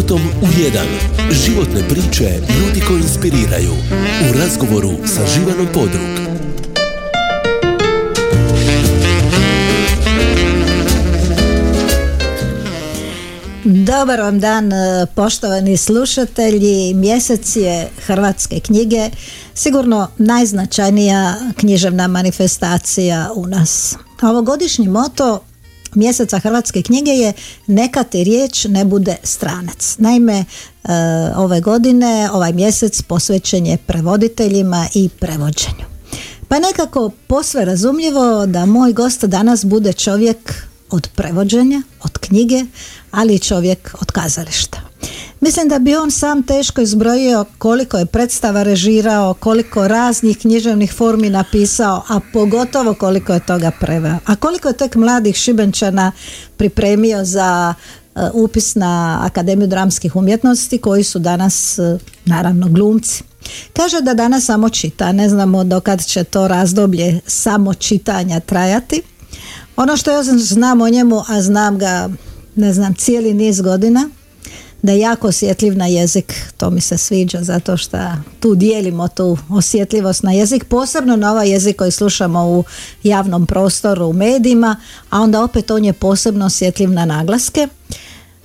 Životom u jedan. Životne priče ljudi koji inspiriraju. U razgovoru sa Živanom Podrug. Dobar vam dan poštovani slušatelji. Mjesec je Hrvatske knjige. Sigurno najznačajnija književna manifestacija u nas. Ovogodišnji moto mjeseca Hrvatske knjige je neka ti riječ ne bude stranac. Naime, e, ove godine ovaj mjesec posvećen je prevoditeljima i prevođenju. Pa nekako posve razumljivo da moj gost danas bude čovjek od prevođenja, od knjige, ali i čovjek od kazališta. Mislim da bi on sam teško izbrojio koliko je predstava režirao, koliko raznih književnih formi napisao, a pogotovo koliko je toga preveo. A koliko je tek mladih šibenčana pripremio za uh, upis na Akademiju dramskih umjetnosti koji su danas uh, naravno glumci. Kaže da danas samo čita, ne znamo dokad će to razdoblje samo čitanja trajati. Ono što ja znam o njemu, a znam ga ne znam cijeli niz godina, da je jako osjetljiv na jezik, to mi se sviđa zato što tu dijelimo tu osjetljivost na jezik, posebno na ovaj jezik koji slušamo u javnom prostoru, u medijima, a onda opet on je posebno osjetljiv na naglaske.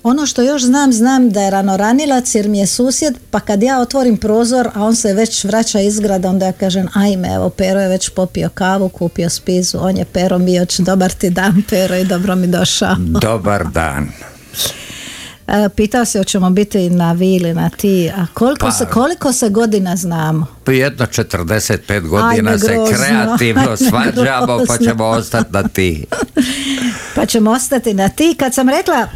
Ono što još znam, znam da je ranoranilac jer mi je susjed, pa kad ja otvorim prozor, a on se već vraća izgrad, onda ja kažem, ajme, evo, Pero je već popio kavu, kupio spizu, on je Pero Mijoć, dobar ti dan, Pero, i dobro mi došao. Dobar dan. E, pitao se hoćemo biti na vi ili na ti, a koliko, Pa- se, koliko se godina znamo? Pa jedno 45 godina Ajme, se grozno. kreativno svađamo pa ćemo ostati na ti. Pa ćemo ostati na ti. Kad sam rekla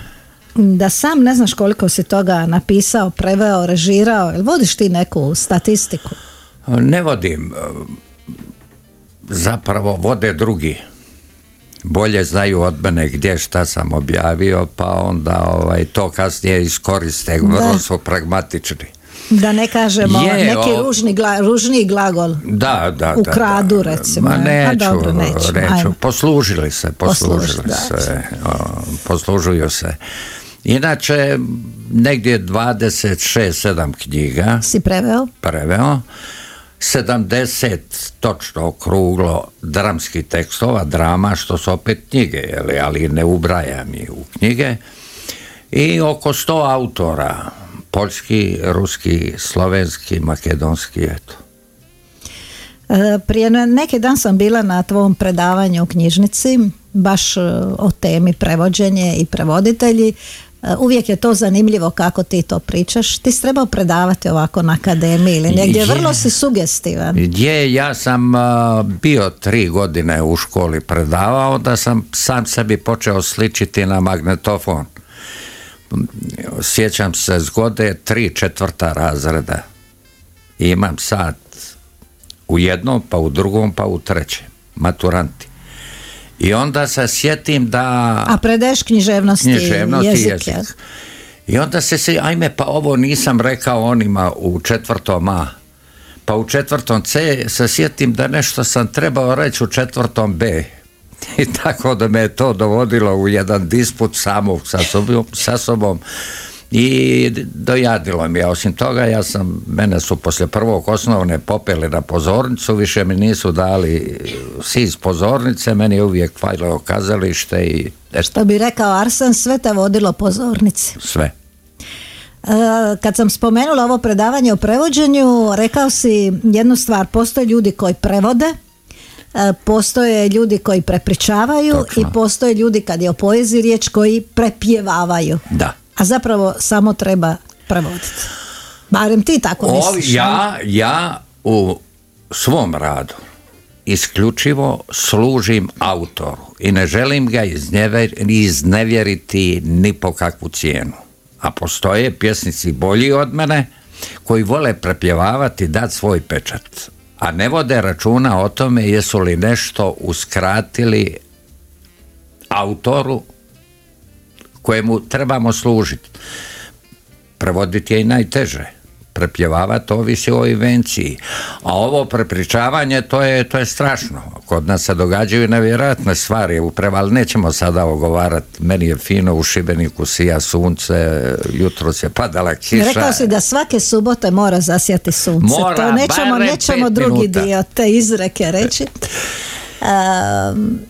da sam ne znaš koliko si toga napisao, preveo, režirao, jel vodiš ti neku statistiku? Ne vodim. Zapravo vode drugi. Bolje znaju od mene gdje šta sam objavio, pa onda ovaj, to kasnije iskoriste. Vrlo su pragmatični. Da ne kažemo Je, neki o- ružni gla, ružniji glagol. Da, da, da. Ukradu, da. recimo. Ma A neću, dobro, neću, neću. Poslužili se, poslužili Posluži, da. se. o, poslužuju se. Inače, negdje 26-7 knjiga Si preveo? preveo, 70 točno okruglo dramskih tekstova, drama, što su opet knjige, je li, ali ne ubrajam ih u knjige, i oko 100 autora, poljski, ruski, slovenski, makedonski, eto. E, Prije ne- neki dan sam bila na tvom predavanju u knjižnici, baš e, o temi prevođenje i prevoditelji. E, Uvijek je to zanimljivo kako ti to pričaš. Ti si trebao predavati ovako na akademiji ili negdje. Je. Vrlo si sugestivan. Gdje ja sam a, bio tri godine u školi predavao, da sam sam sebi počeo sličiti na magnetofon. Sjećam se zgode tri četvrta razreda. I imam sat u jednom, pa u drugom, pa u trećem. Maturanti. I onda se sjetim da A predaješ književnosti, književnost i jezik, jezik. I onda se se, ajme, pa ovo nisam rekao onima u četvrtom A. Pa u četvrtom C se sjetim da nešto sam trebao reći u četvrtom B. I tako da me je to dovodilo u jedan disput samog sa sobom, sa sobom i dojadilo mi je. Osim toga, ja sam, mene su poslije prvog osnovne popeli na pozornicu, više mi nisu dali svi iz pozornice, meni je uvijek falilo kazalište i Što bi rekao Arsen, sve te vodilo pozornici. sve. E, Kad sam spomenula ovo predavanje o prevođenju, rekao si jednu stvar, postoje ljudi koji prevode, e, postoje ljudi koji prepričavaju Točno. i postoje ljudi kad je o poeziji riječ koji prepjevavaju. Da. A zapravo samo treba prevoditi. Barem ti tako O, misliš. ja, ja u svom radu isključivo služim autoru i ne želim ga iznevjeriti ni po kakvu cijenu. A postoje pjesnici bolji od mene koji vole prepjevavati, dati svoj pečat. A ne vode računa o tome jesu li nešto uskratili autoru kojemu trebamo služiti. Prevoditi je i najteže. prepjevavati, ovisi o invenciji. A ovo prepričavanje, to je, to je strašno. Kod nas se događaju nevjerojatne stvari, upravo, ali nećemo sada ogovarati. Meni je fino u Šibeniku sija sunce, jutro se padala kiša. Rekao si da svake subote mora zasjati sunce. Mora, to nećemo, nećemo drugi minuta. dio te izreke reći. Um,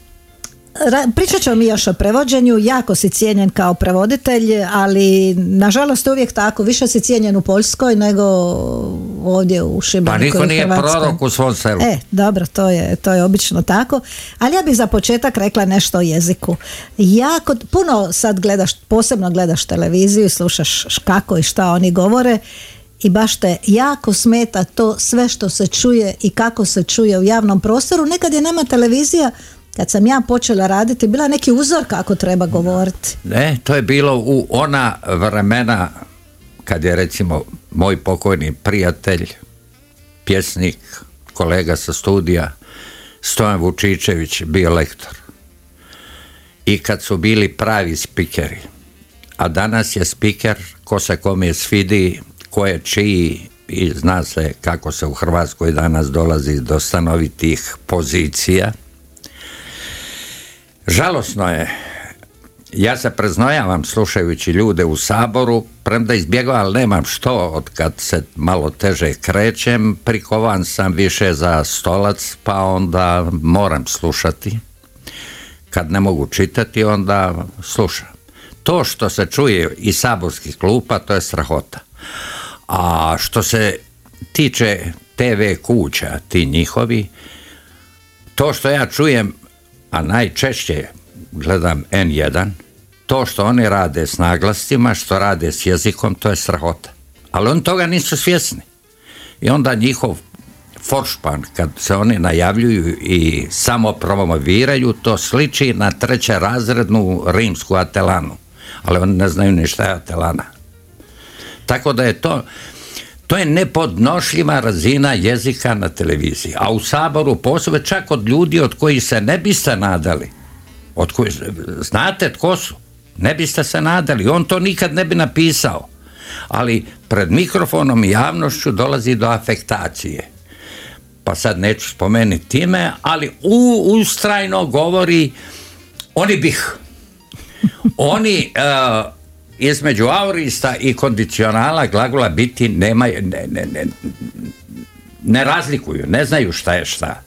Pričat ćemo mi još o prevođenju, jako si cijenjen kao prevoditelj, ali nažalost je uvijek tako, više si cijenjen u Poljskoj nego ovdje u Šibeniku Pa niko nije prorok u svom selu. E, dobro, to je, to je obično tako. Ali ja bih za početak rekla nešto o jeziku. Jako, puno sad gledaš, posebno gledaš televiziju i slušaš kako i šta oni govore i baš te jako smeta to sve što se čuje i kako se čuje u javnom prostoru. Nekad je nama televizija kad sam ja počela raditi, bila neki uzor kako treba govoriti. Ne, to je bilo u ona vremena kad je recimo moj pokojni prijatelj, pjesnik, kolega sa studija, Stojan Vučičević bio lektor. I kad su bili pravi spikeri. A danas je spiker ko se kome svidi, ko je čiji i zna se kako se u Hrvatskoj danas dolazi do stanovitih pozicija. Žalosno je ja se preznojavam slušajući ljude u saboru, premda izbjegavam, ali nemam što, od kad se malo teže krećem, prikovan sam više za stolac, pa onda moram slušati. Kad ne mogu čitati, onda slušam. To što se čuje iz saborskih klupa, to je strahota. A što se tiče TV kuća, ti njihovi, to što ja čujem, a najčešće gledam N1, to što oni rade s naglascima, što rade s jezikom, to je strahota. Ali oni toga nisu svjesni. I onda njihov foršpan, kad se oni najavljuju i samo promoviraju, to sliči na treće razrednu rimsku atelanu. Ali oni ne znaju ni šta je atelana. Tako da je to, to je nepodnošljiva razina jezika na televiziji. A u Saboru posebno čak od ljudi od kojih se ne biste nadali. Od koji, znate tko su? Ne biste se nadali. On to nikad ne bi napisao. Ali pred mikrofonom i javnošću dolazi do afektacije. Pa sad neću spomenuti time, ali u, ustrajno govori oni bih. Oni uh, između aurista i kondicionala glagola biti nema, ne, ne, ne, ne razlikuju, ne znaju šta je šta.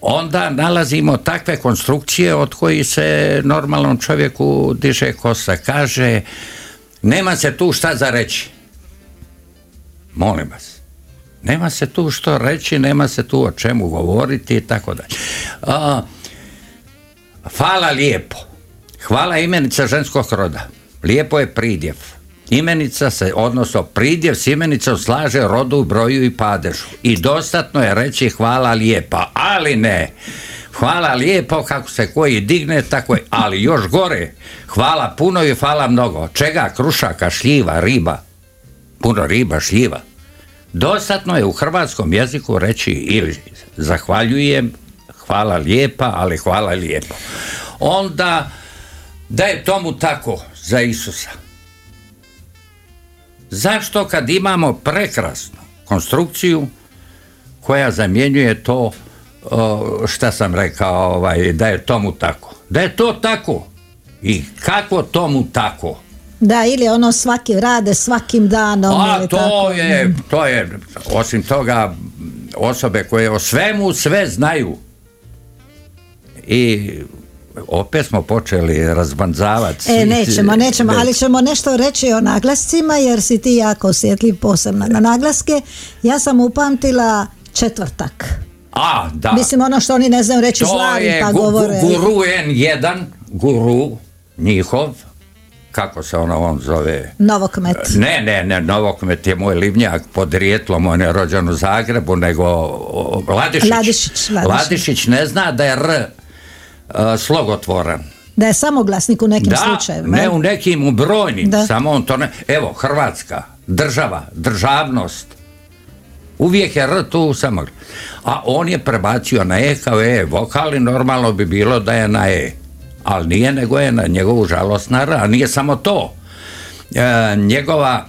Onda nalazimo takve konstrukcije od kojih se normalnom čovjeku diže kosa. Kaže, nema se tu šta za reći. Molim vas. Nema se tu što reći, nema se tu o čemu govoriti i tako dalje. Hvala lijepo. Hvala imenica ženskog roda. Lijepo je pridjev. Imenica se, odnosno pridjev s imenicom slaže rodu, broju i padežu. I dostatno je reći hvala lijepa, ali ne. Hvala lijepo kako se koji digne, tako je, ali još gore. Hvala puno i hvala mnogo. Čega? Krušaka, šljiva, riba. Puno riba, šljiva. Dostatno je u hrvatskom jeziku reći ili zahvaljujem, hvala lijepa, ali hvala lijepo. Onda da je tomu tako za Isusa. Zašto kad imamo prekrasnu konstrukciju koja zamjenjuje to šta sam rekao ovaj, da je tomu tako. Da je to tako. I kako tomu tako? Da, ili ono svaki rade svakim danom. A ili to tako. je, to je, osim toga, osobe koje o svemu sve znaju. I opet smo počeli razbanzavati. E, nećemo, nećemo, ali ćemo nešto reći o naglascima jer si ti jako osjetljiv posebno na naglaske. Ja sam upamtila četvrtak. A, da. Mislim ono što oni ne znaju reći to slavi je pa gu- govore. guru N1, guru njihov, kako se ono on zove? Novokmet. Ne, ne, ne, Novokmet je moj livnjak pod rijetlom, on je rođen u Zagrebu, nego Ladišić. Ladišić, Ladišić. Ladišić ne zna da je R slogotvoran. Da je samoglasnik u nekim Da, slučajevima. ne u nekim, u brojnim, Da. samo on to ne... Evo, Hrvatska, država, državnost, uvijek je R tu samo. A on je prebacio na E kao E, vokali normalno bi bilo da je na E. Ali nije, nego je na njegovu žalost na R, a nije samo to. E, njegova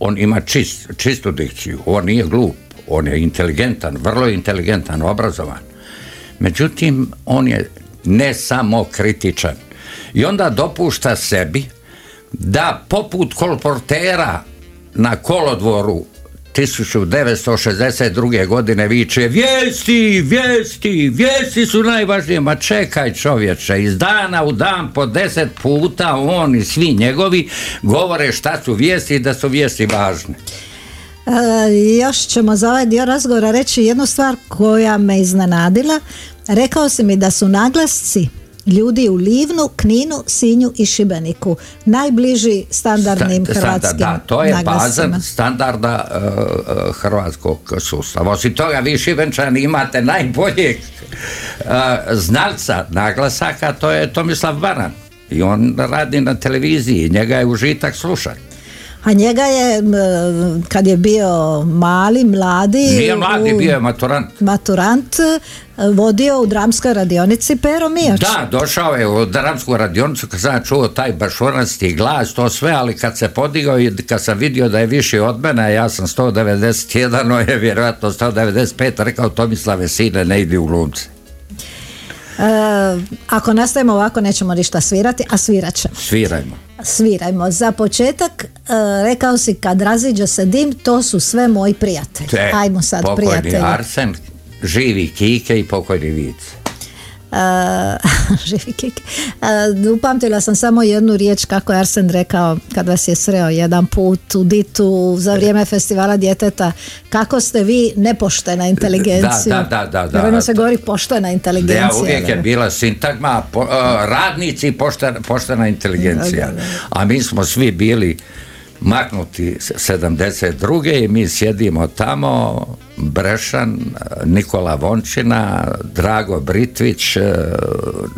on ima čist, čistu dikciju, on nije glup, on je inteligentan, vrlo inteligentan, obrazovan. Međutim, on je ne samo kritičan. I onda dopušta sebi da poput kolportera na kolodvoru 1962. godine viče vijesti, vijesti, vijesti su najvažnije. Ma čekaj čovječe, iz dana u dan po deset puta on i svi njegovi govore šta su vijesti i da su vijesti važne. E, još ćemo za ovaj dio razgovora reći jednu stvar koja me iznenadila. Rekao si mi da su naglasci ljudi u Livnu, Kninu, Sinju i Šibeniku. Najbliži standardnim Sta- hrvatskim Da, to je bazen standarda e, hrvatskog sustava. Osim toga, vi Šibenčani imate najboljeg e, znalca naglasaka, to je Tomislav Baran. I on radi na televiziji, njega je užitak slušati. A njega je, kad je bio mali, mladi, Nije mladi, u- bio je maturant. maturant, vodio u dramskoj radionici Pero Mijač. Da, došao je u dramsku radionicu kad sam čuo taj bašuranski glas, to sve, ali kad se podigao i kad sam vidio da je viši od mene, ja sam 191, on je vjerojatno 195, rekao Tomislave sine, ne idi u glumce. E, ako nastavimo ovako nećemo ništa svirati, a svirat ćemo. Svirajmo. Svirajmo. Za početak, e, rekao si kad raziđe se dim, to su sve moji prijatelji. Te, Ajmo sad pokojni prijatelji. Arsen, živi Kike i pokojni Vic. E, živi kik. E, upamtila sam samo jednu riječ kako je Arsen rekao kad vas je sreo jedan put u Ditu za vrijeme festivala djeteta kako ste vi nepoštena inteligencija. Da, da, da, da, da. se govori poštena inteligencija. Da, uvijek je bila sintagma po- e, radnici poštena, poštena inteligencija. Da, da, da. A mi smo svi bili maknuti s- 72. i mi sjedimo tamo Brešan, Nikola Vončina, Drago Britvić, e,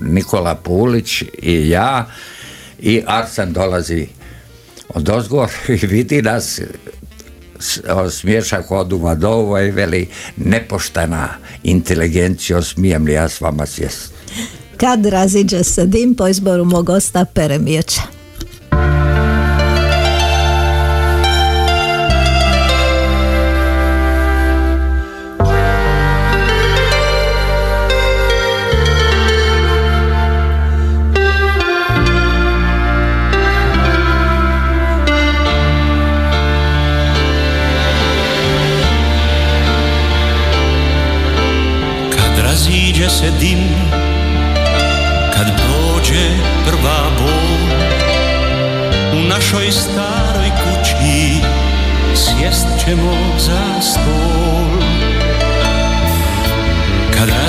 Nikola Pulić i ja i Arsen dolazi od ozgor i vidi nas smiješak oduma do ovo i veli nepoštena inteligencija, smijem li ja s vama sjest. Kad raziđe se dim po izboru mog gosta Pere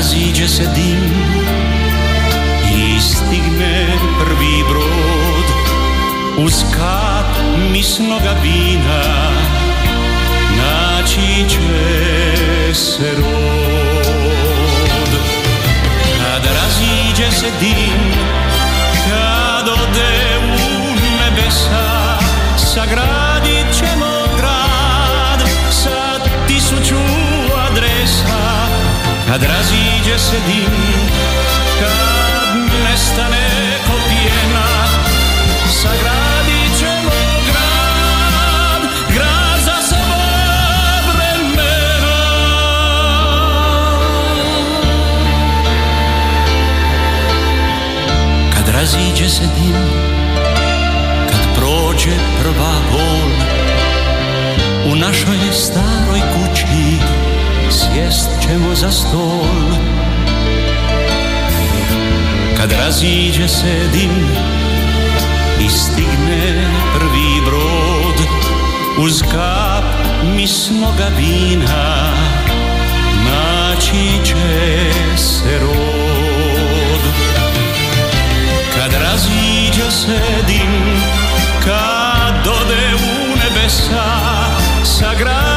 raziđe se dim I stigne prvi brod. Uz kap misnoga vina Naći će se rod. Kad raziđe se dim Kad ode u nebesa Sagradit Kad raziđe se dim Kad nestane ko pjena Sagradit ćemo grad Grad za sva vremena. Kad raziđe se dim Kad prođe prva bol U našoj staroj kući Sjest ćemo za stol. Kad raziđe se dim I stigne prvi brod Uz kap misnoga vina Naći će se rod. Kad raziđe se dim, kad ode u nebesa, sagradit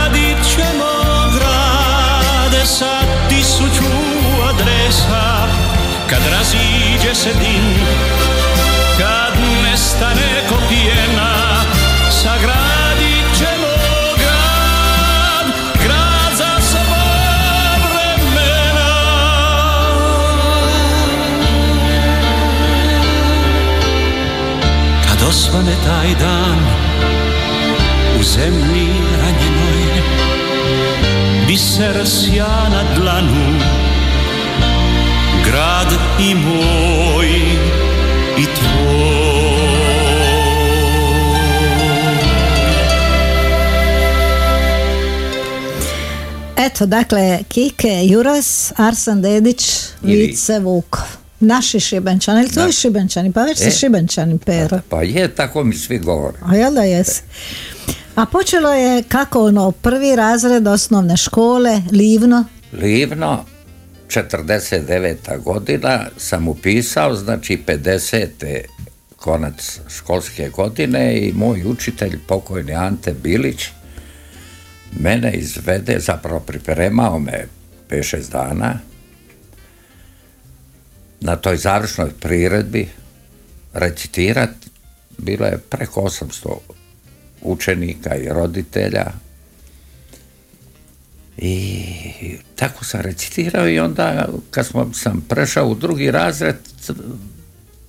Kad raziđe se dim, kad nestane ko pjena, sagradit ćemo grad, grad za sva vremena. Kad osvane taj dan u zemlji ranjenoj Biser sja na dlanu i moj i tvoj Eto, dakle, Kike Juras, Arsan Dedić, Ili- Vice Vukov. Naši šibenčani, ili tvoji šibenčani, pa već si E. šibenčani, Pero. Pa je, tako mi svi govore. A jel da jesi? A počelo je kako ono, prvi razred osnovne škole, Livno, Livno, 49. godina sam upisao, znači 50. konac školske godine i moj učitelj, pokojni Ante Bilić, mene izvede, zapravo pripremao me 5-6 dana na toj završnoj priredbi recitirat, bilo je preko 800 učenika i roditelja, i tako sam recitirao i onda kad smo, sam prešao u drugi razred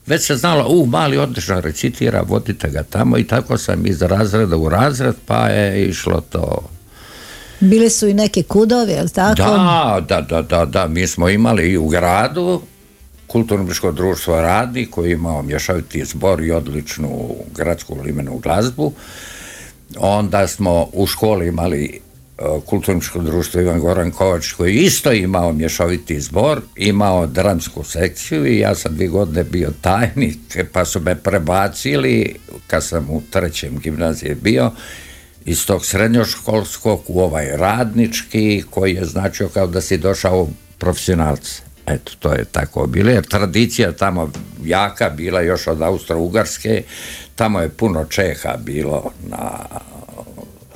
već se znalo, u, mali odlično recitira, vodite ga tamo i tako sam iz razreda u razred pa je išlo to. bili su i neki kudovi, jel tako? Da, da, da, da, da, mi smo imali i u gradu kulturno društvo Radni koji je imao mješoviti zbor i odličnu gradsku limenu glazbu. Onda smo u školi imali kulturno društvo Ivan Goran Kovač koji isto imao mješoviti zbor, imao dramsku sekciju i ja sam dvije godine bio tajnik pa su me prebacili kad sam u trećem gimnazije bio iz tog srednjoškolskog u ovaj radnički koji je značio kao da si došao profesionalce. Eto, to je tako bilo, jer tradicija tamo jaka bila još od Austro-Ugarske, tamo je puno Čeha bilo na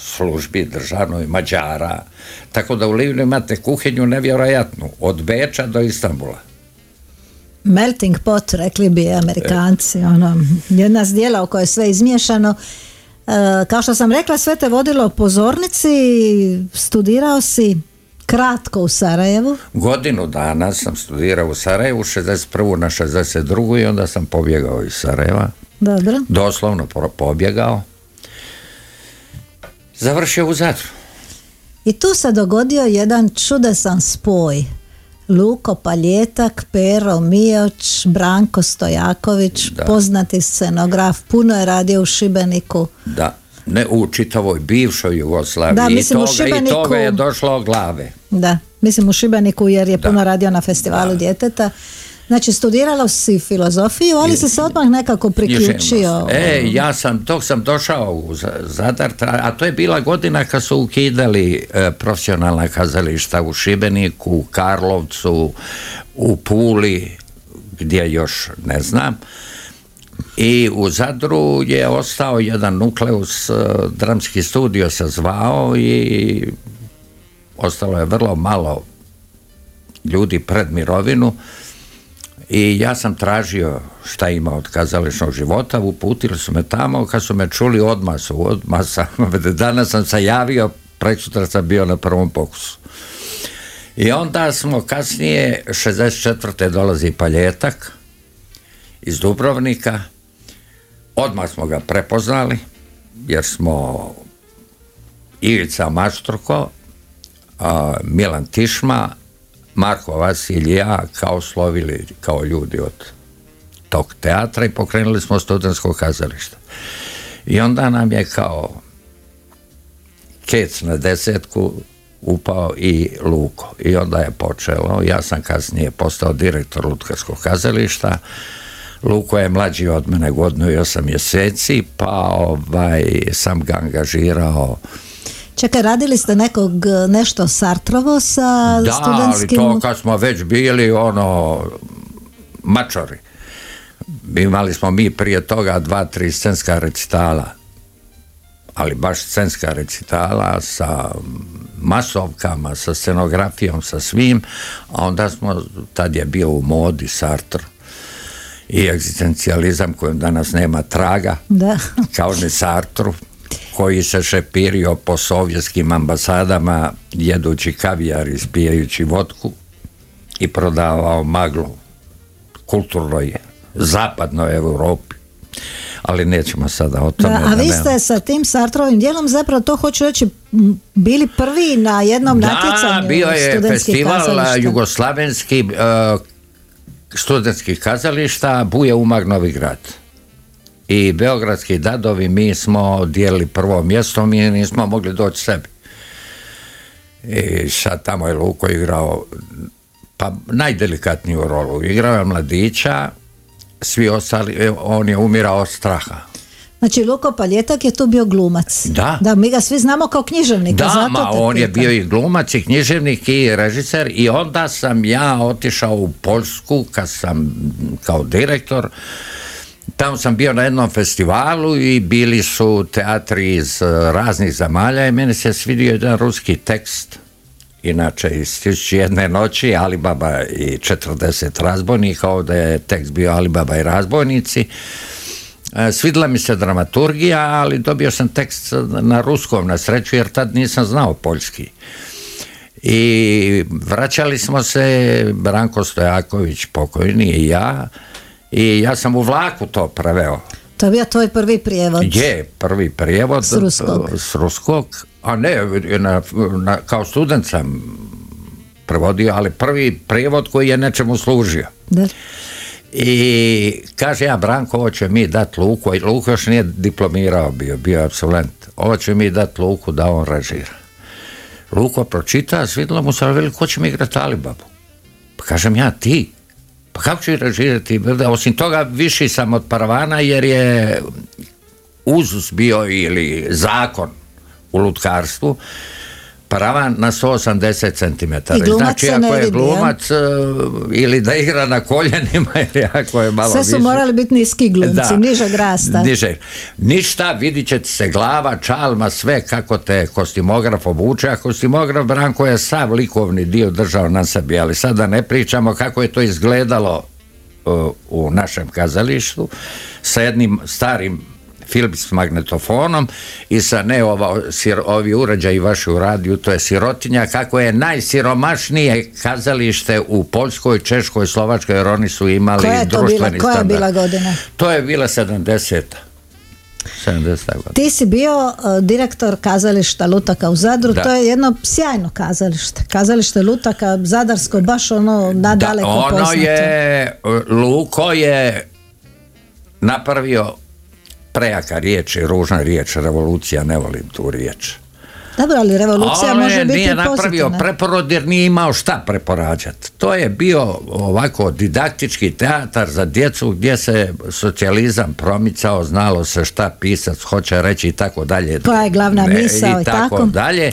službi državnoj Mađara, tako da u Livnu imate kuhinju nevjerojatnu, od Beča do Istambula. Melting pot, rekli bi Amerikanci, ono, jedna zdjela u kojoj je sve izmiješano. E, kao što sam rekla, sve te vodilo pozornici, studirao si kratko u Sarajevu. Godinu dana sam studirao u Sarajevu, 61. na 62. i onda sam pobjegao iz Sarajeva. Dobro. Doslovno pobjegao. Završio u Zadru. I tu se dogodio jedan čudesan spoj. Luko Paljetak, Pero Mijoć, Branko Stojaković, Da. poznati scenograf, puno je radio u Šibeniku. Da, ne u čitavoj bivšoj Jugoslaviji. Da, I mislim, u toga, I Šibeniku- toga je došlo glave. Da, mislim u Šibeniku jer je Da. puno radio na festivalu djeteta. Znači studirala si filozofiju, ali si se odmah nekako priključio. E, ja sam, dok sam došao u Zadar, a to je bila godina kad su ukidali e, profesionalna kazališta u Šibeniku, u Karlovcu, u Puli, gdje još ne znam. I u Zadru je ostao jedan nukleus, e, dramski studio se zvao i ostalo je vrlo malo ljudi pred mirovinu i ja sam tražio šta ima od kazališnog života, uputili su me tamo, kad su me čuli odmah su, odmah sam, danas sam se javio, preksutra sam bio na prvom pokusu. I onda smo kasnije, 64. dolazi Paljetak iz Dubrovnika, odmah smo ga prepoznali, jer smo Ivica Maštruko, Milan Tišma, Marko Vasilj ja kao slovili kao ljudi od tog teatra i pokrenuli smo studentsko kazalište. I onda nam je kao kec na desetku upao i Luko. I onda je počelo, ja sam kasnije postao direktor Lutkarskog kazališta, Luko je mlađi od mene godinu i osam mjeseci, pa ovaj, sam ga angažirao Čekaj, radili ste nekog nešto Sartrovo sa Da, studentskim... ali to kad smo već bili ono mačori. Imali smo mi prije toga dva, tri scenska recitala. Ali baš scenska recitala sa masovkama, sa scenografijom, sa svim. A onda smo, tad je bio u modi Sartre i egzistencijalizam kojem danas nema traga Da. kao ni Sartru koji se šepirio po sovjetskim ambasadama jedući kavijar i spijajući vodku i prodavao maglu kulturnoj zapadnoj Europi. ali nećemo sada o tome. Da, a vi ste sa tim Sartrovim dijelom zapravo to hoću reći bili prvi na jednom natjecanju Da, bio je festival kazališta. jugoslavenski uh, studentskih kazališta Buje Umag Novi Grad. I Beogradski dadovi mi smo dijelili prvo mjesto, mi nismo mogli doći sebi. I sad tamo je Luko igrao pa najdelikatniju rolu. Igrao je mladića, svi ostali, e, on je umirao od straha. Znači Luko Paljetak je tu bio glumac. Da. Da, mi ga svi znamo kao književnika. Da, zato ma on je bio i glumac i književnik i režiser i onda sam ja otišao u Poljsku kad sam kao direktor tamo sam bio na jednom festivalu i bili su teatri iz eh, raznih zemalja i meni se svidio jedan ruski tekst inače iz tisući jedne noći Alibaba i 40 razbojnika ovdje je tekst bio Alibaba i razbojnici E, Svidla mi se dramaturgija, ali dobio sam tekst na ruskom na sreću jer tad nisam znao poljski. I vraćali smo se, Branko Stojaković pokojni i ja, i ja sam u vlaku to preveo. To je bio tvoj prvi prijevod. Je, prvi prijevod S ruskog. s ruskog, a ne, na, na, kao student sam prevodio, ali prvi prijevod koji je nečemu služio. Da. I kaže ja Branko, ovo će mi dati Luku, i Luku još nije diplomirao bio, bio je absolvent. Ovo će mi dati Luku da on režira. Luko pročita, svidjelo mu se, veli, ko će mi igrati Alibabu? Pa kažem ja, ti. Pa kako ću režirati? Osim toga, viši sam od paravana jer je uzus bio ili zakon u lutkarstvu paravan na 180 cm. Znači, ako je glumac e, ili da igra na koljenima ili ako je malo Sve su više- morali biti niski glumci, da. nižeg rasta. Niže. Ništa, vidit će se glava, čalma, sve kako te kostimograf obuče, a kostimograf Branko je sav likovni dio držao na sebi, ali sada ne pričamo kako je to izgledalo uh, u našem kazalištu sa jednim starim Philips magnetofonom i sa ne ova, sir, ovi uređaji vaši u radiju, to je sirotinja, kako je najsiromašnije kazalište u Poljskoj, Češkoj, Slovačkoj, jer oni su imali Koja je to bila, društveni koja je bila godina? To je bila 70. 70. godina. Ti si bio uh, direktor kazališta Lutaka u Zadru, Da. to je jedno sjajno kazalište. Kazalište Lutaka, Zadarsko, baš ono nadaleko ono poznato. je, Luko je napravio prejaka riječ i ružna riječ, revolucija, ne volim tu riječ. Dobro, ali revolucija On može biti nije napravio pozitivna. preporod jer nije imao šta preporađati. To je bio ovako didaktički teatar za djecu gdje se socijalizam promicao, znalo se šta pisac hoće reći i tako dalje. Koja je glavna misao i tako. dalje.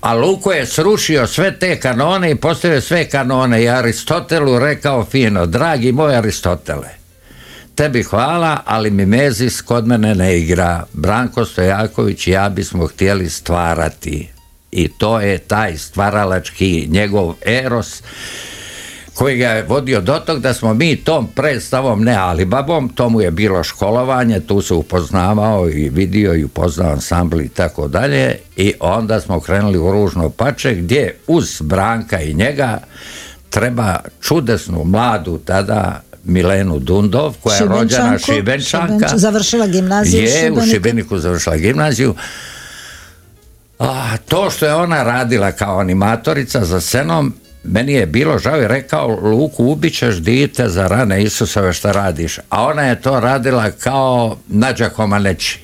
A Luko je srušio sve te kanone i postavio sve kanone i Aristotelu rekao fino, dragi moj Aristotele, tebi hvala, ali mi Mezis kod mene ne igra. Branko Stojaković i ja bismo htjeli stvarati. I to je taj stvaralački njegov eros koji ga je vodio do tog da smo mi tom predstavom, ne Alibabom, to mu je bilo školovanje, tu se upoznavao i vidio i upoznao ansambl i tako dalje i onda smo krenuli u Ružno pače gdje uz Branka i njega treba čudesnu mladu tada Milenu Dundov koja je rođena Šibenčanka. Šibenč- završila gimnaziju je u Šibeniku. Šibeniku završila gimnaziju. A, to što je ona radila kao animatorica za scenom meni je bilo žao i rekao Luku ubićeš dite za rane Isusove šta radiš. A ona je to radila kao Nađa Komaneći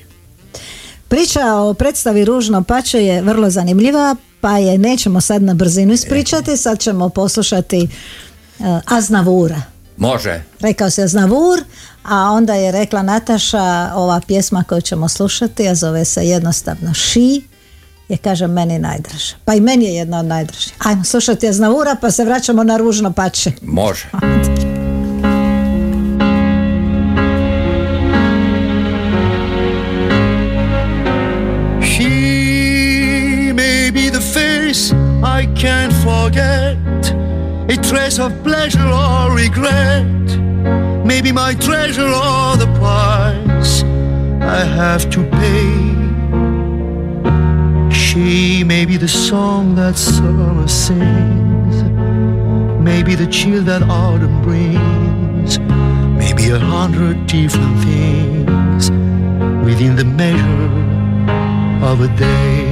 Priča o predstavi Ružno pače je vrlo zanimljiva, pa je nećemo sad na brzinu ispričati, sad ćemo poslušati uh, Aznavura. Može Rekao se Aznavur, a onda je rekla Nataša, ova pjesma koju ćemo slušati, a zove se jednostavno Ši, je kaže meni najdraža. Pa i meni je jedna od najdražih. Ajmo slušati Aznavura pa se vraćamo na Ružno pače. može trace of pleasure or regret. Maybe my treasure or the price I have to pay. She may be the song that summer sings, maybe the chill that autumn brings, maybe a hundred different things. within the measure of a day.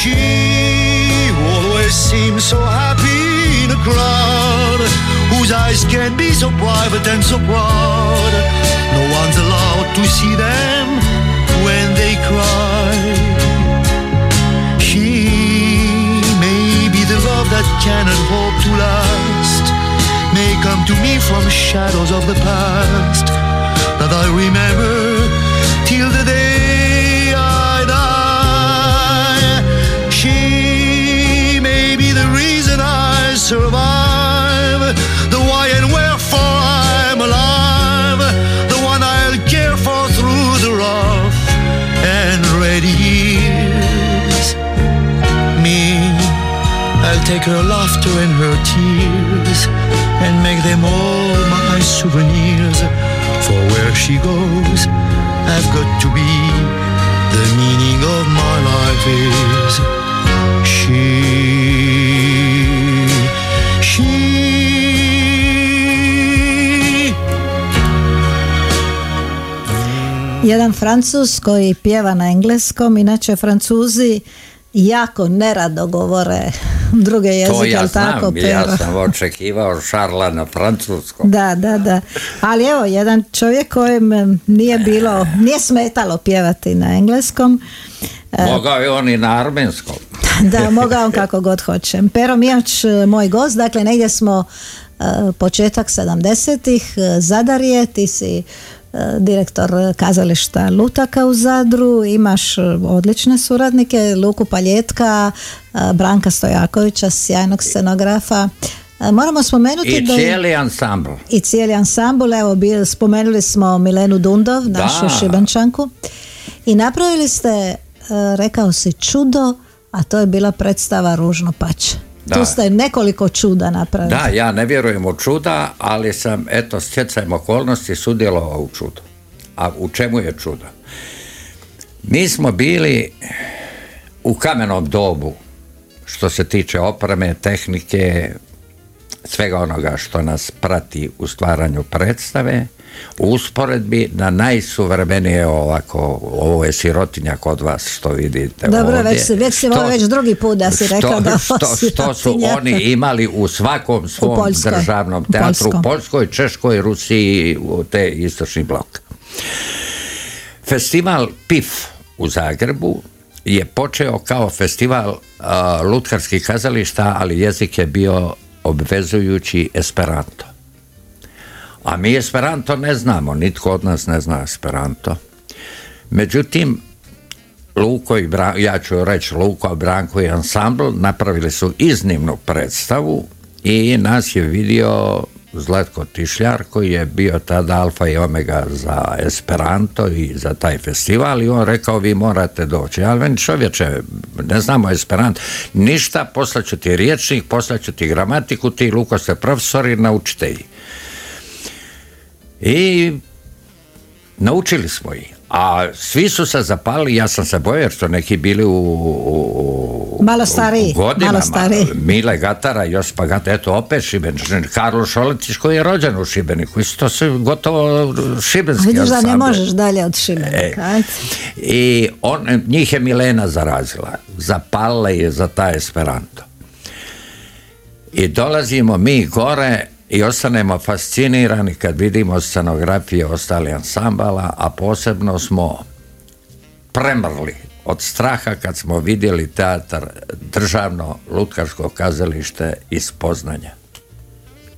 She always seems so happy in a crowd whose eyes can be so private and so proud. No one's allowed to see them when they cry. She may be the love that cannot hope to last, may come to me from shadows of the past that I remember till the day survive, the why and wherefore I'm alive, the one I'll care for through the rough and ready years. Me, I'll take her laughter and her tears and make them all my souvenirs. For where she goes, I've got to be. The meaning of my life is she. Jedan Francuz koji pjeva na engleskom, inače Francuzi jako nerado govore druge jezike, To ja znam, tako? ja Pero? sam očekivao Šarla na francuskom. Da, da, da. Ali evo, jedan čovjek kojem em, nije bilo, nije smetalo pjevati na engleskom, Mogao je on i na armenskom. da, mogao on kako god hoće. Pero Mijač, e, moj gost, dakle negdje smo e, početak 70-ih, e, Zadar je, ti si e, direktor kazališta Lutaka u Zadru, imaš e, odlične suradnike, Luku Paljetka, e, Branka Stojakovića, sjajnog scenografa. E, Moramo spomenuti I da je- cijeli ansambl. i cijeli ansambl, evo spomenuli smo Milenu Dundov, našu Da. šibančanku i napravili ste, e, rekao si čudo, a to je bila predstava Ružno pače. Da. Tu ste nekoliko čuda napravili. Da, ja ne vjerujem u čuda, ali sam, eto, stjecajem okolnosti sudjelovao u čudu. A u čemu je čudo? Mi smo bili u kamenom dobu, što se tiče opreme, tehnike, svega onoga što nas prati u stvaranju predstave, u usporedbi na najsuvremenije ovako, ovo je sirotinja kod vas što vidite Dobro, ovdje. već već si- Što- već drugi put da si rekao da što, što su oni imali u svakom svom Poljskoj. državnom U teatru, u. Poljskoj, Češkoj, Rusiji, u te istočni blok. Festival PIF u Zagrebu je počeo kao festival a, lutkarskih kazališta, ali jezik je bio obvezujući Esperanto. A mi Esperanto ne znamo, nitko od nas ne zna Esperanto. Međutim, Luko i Bra- ja ću reći Luko, Branko i ansambl napravili su iznimnu predstavu i nas je vidio Zlatko Tišljar koji je bio tada alfa i omega za Esperanto i za taj festival i on rekao vi morate doći. Ali meni čovječe, ne znamo Esperanto, ništa, poslaću ti riječnik, poslaću ti gramatiku, ti Luko ste profesori, naučite ih. I naučili smo ih. A svi su se zapali, ja sam se bojao jer su neki bili u, u, u- Malo stariji, u godinama. malo stariji. Mile Gatara, Josipa Gatara, eto opet Šibenik, Karlo Šoletić koji je rođen u Šibeniku, isto su gotovo šibenski Vidiš da ne možeš dalje od Šibenika. ajde. I on, njih je Milena zarazila. Zapalila je za taj Esperanto. I dolazimo mi gore i ostanemo fascinirani kad vidimo scenografije ostalih ansambala, a posebno smo premrli od straha kad smo vidjeli teatar državno lutkarsko kazalište iz Poznanja.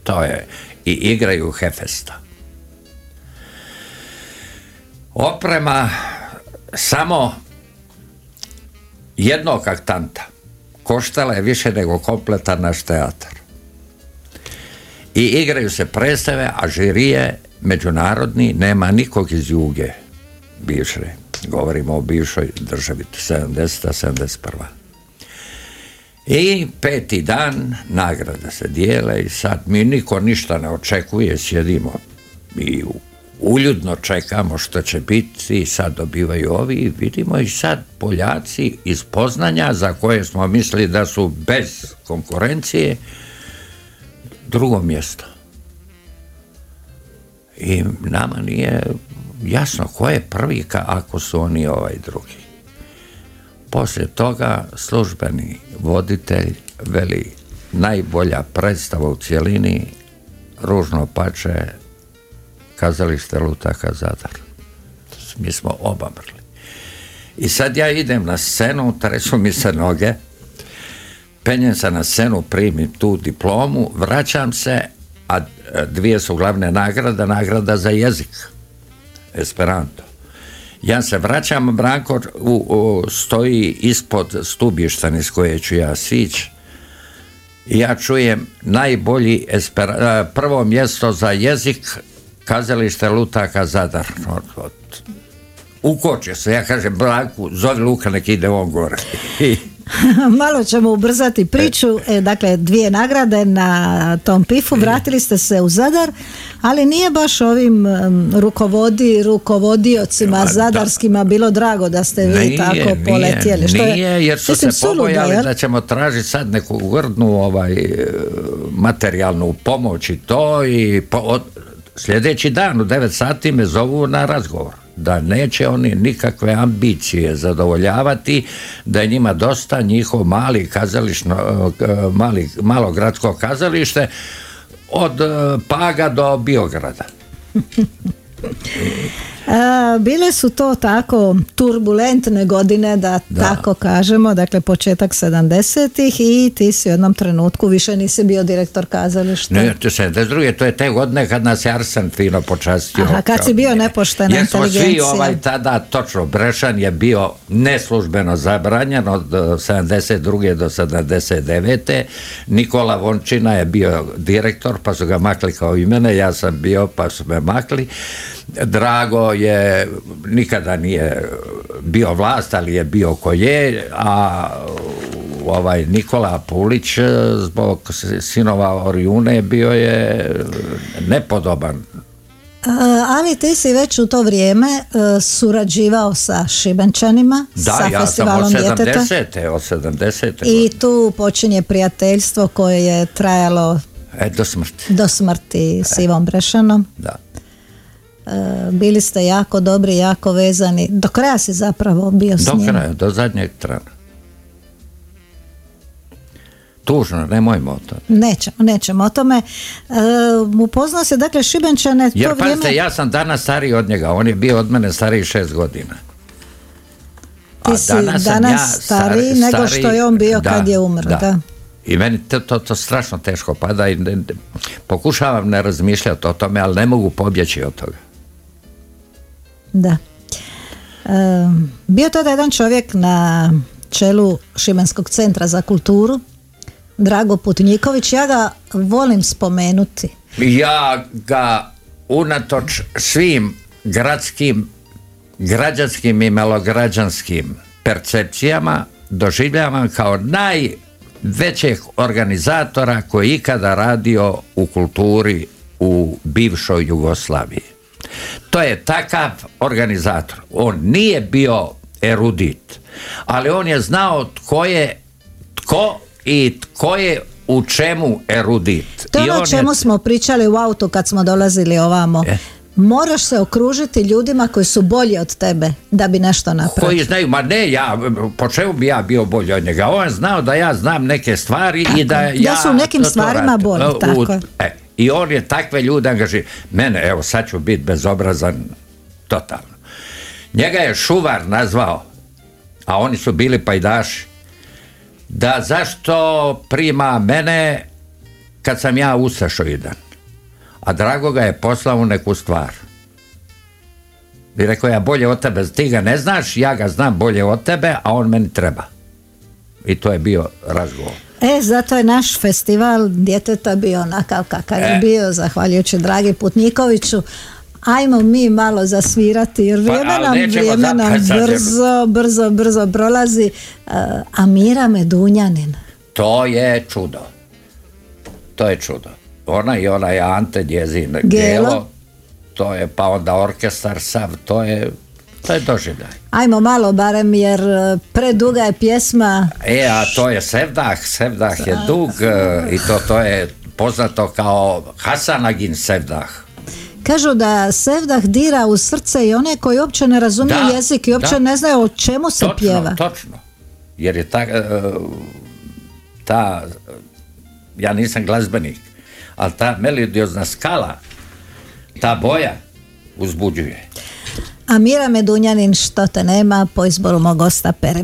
To je i igraju Hefesta. Oprema samo jednog aktanta koštala je više nego kompletan naš teatar. I igraju se predstave, a žirije međunarodni nema nikog iz juge bivše. Govorimo o bivšoj državi, 70. 71. I peti dan nagrada se dijele i sad mi niko ništa ne očekuje, sjedimo i uljudno čekamo što će biti i sad dobivaju ovi i vidimo i sad Poljaci iz Poznanja za koje smo mislili da su bez konkurencije drugo mjesto. I nama nije jasno ko je prvi ako su oni ovaj drugi. Poslije toga službeni voditelj veli najbolja predstava u cjelini ružno pače kazalište Lutaka Zadar. Mi smo obamrli. I sad ja idem na scenu, tresu mi se noge, penjem se na scenu, primim tu diplomu, vraćam se, a dvije su glavne nagrade, nagrada za jezik, Esperanto. Ja se vraćam, Branko u, stoji ispod stubišta iz koje ću ja sići ja čujem najbolji prvo mjesto za jezik kazalište Lutaka Zadar. Ukoče se, ja kažem Branku, zove Luka nek ide on gore. Malo ćemo ubrzati priču. E, dakle, dvije nagrade na tom pifu. Vratili ste se u Zadar, ali nije baš ovim rukovodi, rukovodiocima zadarskima bilo drago da ste vi tako poletjeli. Što nije, jer su se pobojali da ćemo tražiti sad neku grdnu ovaj, materijalnu pomoć i to i sljedeći dan u 9 sati me zovu na razgovor da neće oni nikakve ambicije zadovoljavati, da je njima dosta njihov mali kazališno, e, mali, malo gradsko kazalište od e, Paga do Biograda. bile su to tako turbulentne godine da, tako kažemo, dakle početak 70-ih i ti si u jednom trenutku više nisi bio direktor kazališta. Ne, to se druge, to je te godine kad nas je Arsen fino počastio. Aha, kad si bio nepoštena Jer smo svi ovaj tada, točno, Brešan je bio neslužbeno zabranjen od 72. E, do 79. Nikola Vončina je bio direktor, pa su ga makli kao i mene, ja sam bio, pa su me makli. Drago je, nikada nije bio vlast, ali je bio ko je, a ovaj Nikola Pulić zbog sinova Orjune bio je nepodoban ali ti si već u to vrijeme e, surađivao sa Šibenčanima, da, sa ja festivalom sam od 70. od 70. I tu počinje prijateljstvo koje je trajalo e, do smrti. Do smrti s Ivom Brešanom. Da. E, bili ste jako dobri, jako vezani. Do kraja si zapravo bio s njim. Do kraja, do zadnjeg trena. Tužno, nemojmo o tome. Nećemo, nećemo o tome. E, upoznao se, dakle, Šibenčane... Jer to vrijeme... pazite, ja sam danas stariji od njega. On je bio od mene stariji šest godina. Ti si danas, danas stariji nego što je on bio kad je umro, da. I meni to, to, to strašno teško pada i pokušavam ne razmišljati o tome, ali ne mogu pobjeći od toga. Da. bio to da jedan čovjek na čelu Šibenskog centra za kulturu, Drago Putnjiković, ja ga volim spomenuti. Ja ga unatoč svim gradskim, građanskim i malograđanskim percepcijama doživljavam kao najvećeg organizatora koji ikada radio u kulturi u bivšoj Jugoslaviji. To je takav organizator. On nije bio erudit, ali on je znao tko je tko i tko je u čemu erudit. To je o čemu smo pričali u autu kad smo dolazili ovamo. E. Moraš se okružiti ljudima koji su bolji od tebe da bi nešto napravio. Koji znaju, ma ne, ja, po čemu bi ja bio bolji od njega? On znao da ja znam neke stvari i da ja... Da su u nekim stvarima bolji, tako. E, I on je takve ljude angaži. Mene, evo, sad ću biti bezobrazan totalno. Njega je Šuvar nazvao, a oni su bili pajdaši, da zašto prima mene kad sam ja ustašo jedan. A Drago ga je poslao u neku stvar. I rekao ja bolje od tebe, ti ga ne znaš, ja ga znam bolje od tebe, a on meni treba. I to je bio razgovor. E, zato je naš festival djeteta bio onakav kakav je E. bio, zahvaljujući dragi Putnikoviću. Ajmo mi malo zasvirati jer Pa, vrijeme nam, vrijeme nam brzo, brzo, brzo prolazi. Uh, Amira Medunjanin. To je čudo. To je čudo. Ona i onaj Ante njezin Gelo. Gelo, to je pa onda orkestar sav, to je, to je doživljaj. Ajmo malo barem jer uh, preduga je pjesma. E, a to je Sevdah, Sevdah je dug e, i to, to je poznato kao Hasanagin Sevdah. Kažu da Sevdah dira u srce i one koji uopće ne razumiju Da, jezik i uopće da. ne znaju o čemu se Točno, pjeva. točno. Jer je ta, e, ta, ja nisam glazbenik, ali ta melodiozna skala, ta boja uzbuđuje. Amira Medunjanin što te nema po izboru mog gosta Pere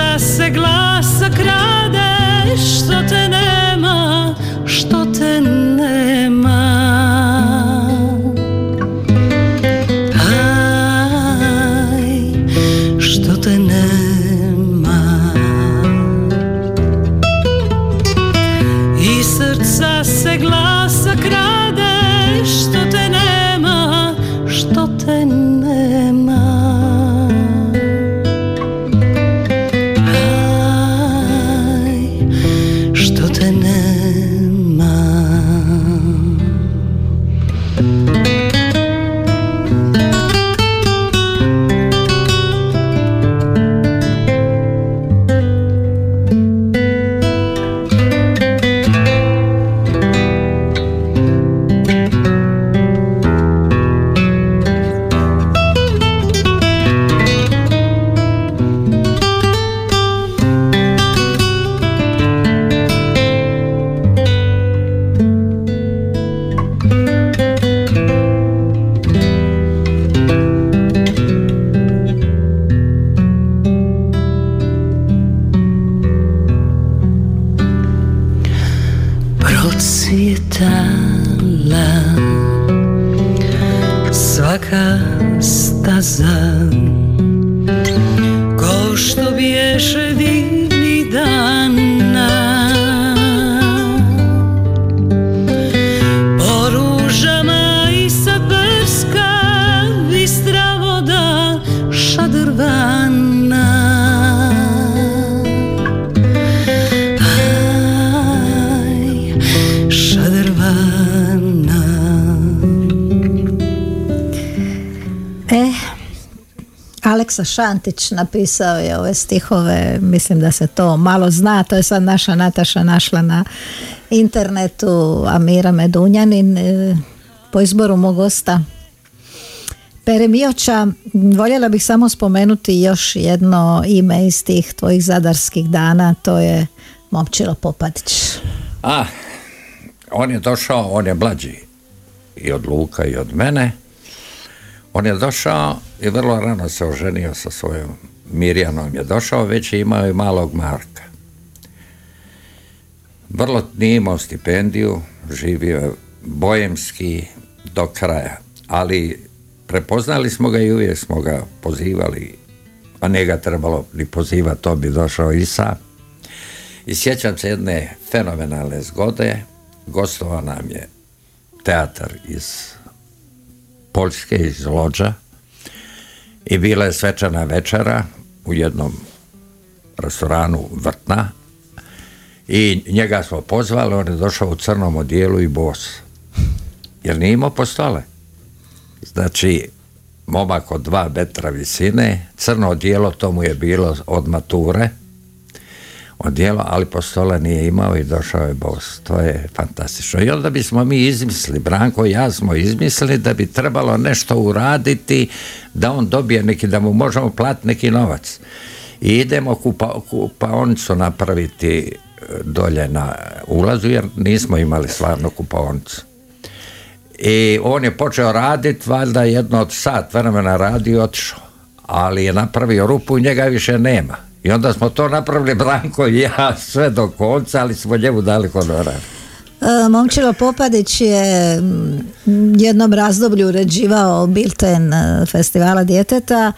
srca se glasa krade što te nema, što Šantić napisao je ove stihove, mislim da se to malo zna, to je sad naša Nataša našla na internetu, Amira Medunjanin, e, po izboru mog gosta Pere Mioća, voljela bih samo spomenuti još jedno ime iz tih tvojih zadarskih dana, to je Momčilo Popadić. A, on je došao, on je mlađi i od Luka i od mene. On je došao i vrlo rano se oženio sa svojom Mirjanom je došao, već je imao i malog Marka. Vrlo nije imao stipendiju, živio je bojemski do kraja, ali prepoznali smo ga i uvijek smo ga pozivali, a nije ga trebalo ni pozivati, to bi došao Isa. I sjećam se jedne fenomenalne zgode, gostovao nam je teatar iz Poljske, iz Lođa i bila je svečana večera u jednom restoranu Vrtna i njega smo pozvali, on je došao u crnom odijelu i bos. Jer nije imao postole. Znači, momak od dva metra visine, crno odijelo to mu je bilo od mature, odijelo, ali postole nije imao i došao je bos. To je fantastično. I onda bismo mi izmislili, Branko i ja smo izmislili da bi trebalo nešto uraditi da on dobije neki, da mu možemo platiti neki novac. I idemo kupa, kupaonicu napraviti e, dolje na ulazu jer nismo imali stvarno kupaonicu. I on je počeo raditi, valjda jedno od sat vremena radi i otišao. Ali je napravio rupu i njega više nema. I onda smo to napravili Branko i ja sve do konca, ali smo njemu dali honorar. E, Momčilo Popadić je mm, jednom razdoblju uređivao bilten e, festivala djeteta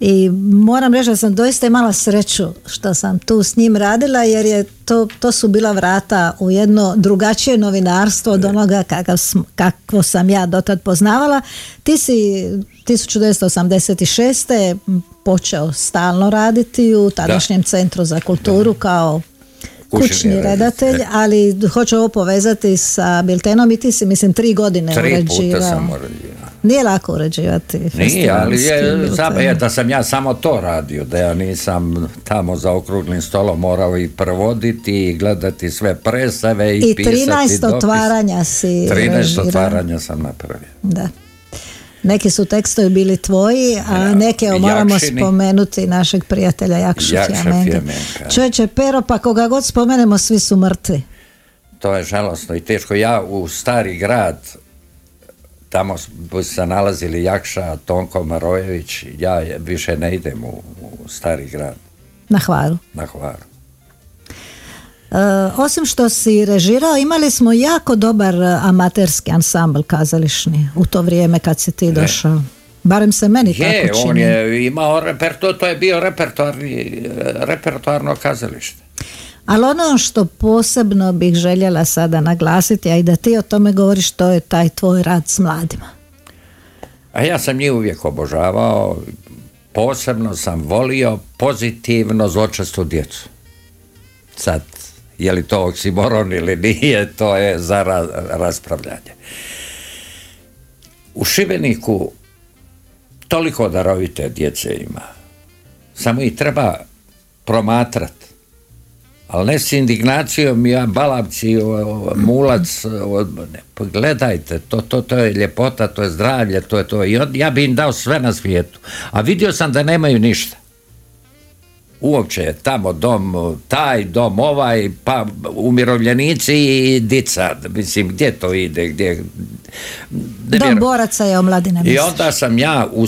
i moram reći da sam doista imala sreću što sam tu s njim radila jer je to, to su bila vrata u jedno drugačije novinarstvo od onoga kakav, kakvo sam ja dotad poznavala. Ti si 1986. počeo stalno raditi u tadašnjem centru za kulturu kao Kućni kućni redatelj, redatelj, e. ali hoću ovo povezati sa Biltenom i ti si mislim tri godine Tri puta uređivao. sam uređivao. Nije lako uređivati Nije, ali je, sam, je, da sam ja samo to radio, da ja nisam tamo za okruglim stolom morao i prevoditi i gledati sve predstave i, I pisati 13 dopis. otvaranja si 13 režirao. otvaranja sam napravio. Da. Neki su tekstovi bili tvoji, a Ja, neke moramo Jakšini. spomenuti našeg prijatelja Jakša Jakša Fjamenka. Čovječe, pero, pa koga god spomenemo, svi su mrtvi. To je žalosno i teško. Ja u stari grad, tamo se nalazili Jakša, Tonko Marojević, ja više ne idem u, u stari grad, Na hvaru. na Hvaru. E, osim što si režirao, imali smo jako dobar e, amaterski ansambl kazališni u to vrijeme kad si ti došao. Barem se meni Je, tako čini. on je imao repertoar, to je bio repertoarni, repertoarno kazalište. Ali ono što posebno bih željela sada naglasiti, a i da ti o tome govoriš, to je taj tvoj rad s mladima. A ja sam njih uvijek obožavao, posebno sam volio pozitivno zločestu djecu. Sad, je li to oksimoron ili nije, to je za ra- raspravljanje. U Šibeniku toliko darovite djece ima. Samo ih treba promatrat. Ali ne s indignacijom, ja balavci, mulac, ne, pa gledajte, to, to, to je ljepota, to je zdravlje, to je to. I on, ja bi im dao sve na svijetu. A vidio sam da nemaju ništa. Uopće je tamo dom, taj dom, ovaj, pa umirovljenici i dica. Mislim, gdje to ide, gdje... Dom boraca je omladina. I onda sam ja u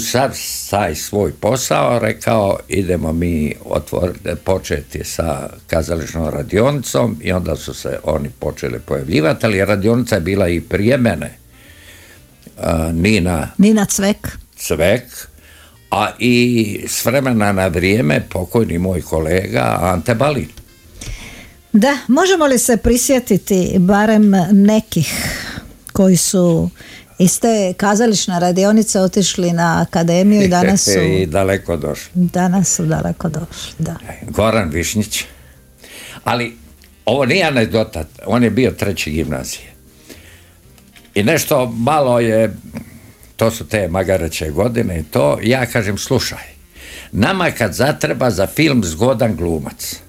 taj svoj posao rekao idemo mi otvor, početi sa kazališnom radionicom i onda su se oni počeli pojavljivati, ali radionica je bila i prije mene. Nina Nina Cvek. Cvek, a i s vremena na vrijeme pokojni moj kolega Ante Balin. Da, možemo li se prisjetiti barem nekih koji su iz te kazališne radionice otišli na akademiju i danas su, I daleko došli. danas su daleko došli. Da. Goran Višnjić. Ali ovo nije anegdota, on je bio treći gimnazije. I nešto malo je, to su te magareće godine i to, ja kažem slušaj, nama kad zatreba za film zgodan glumac,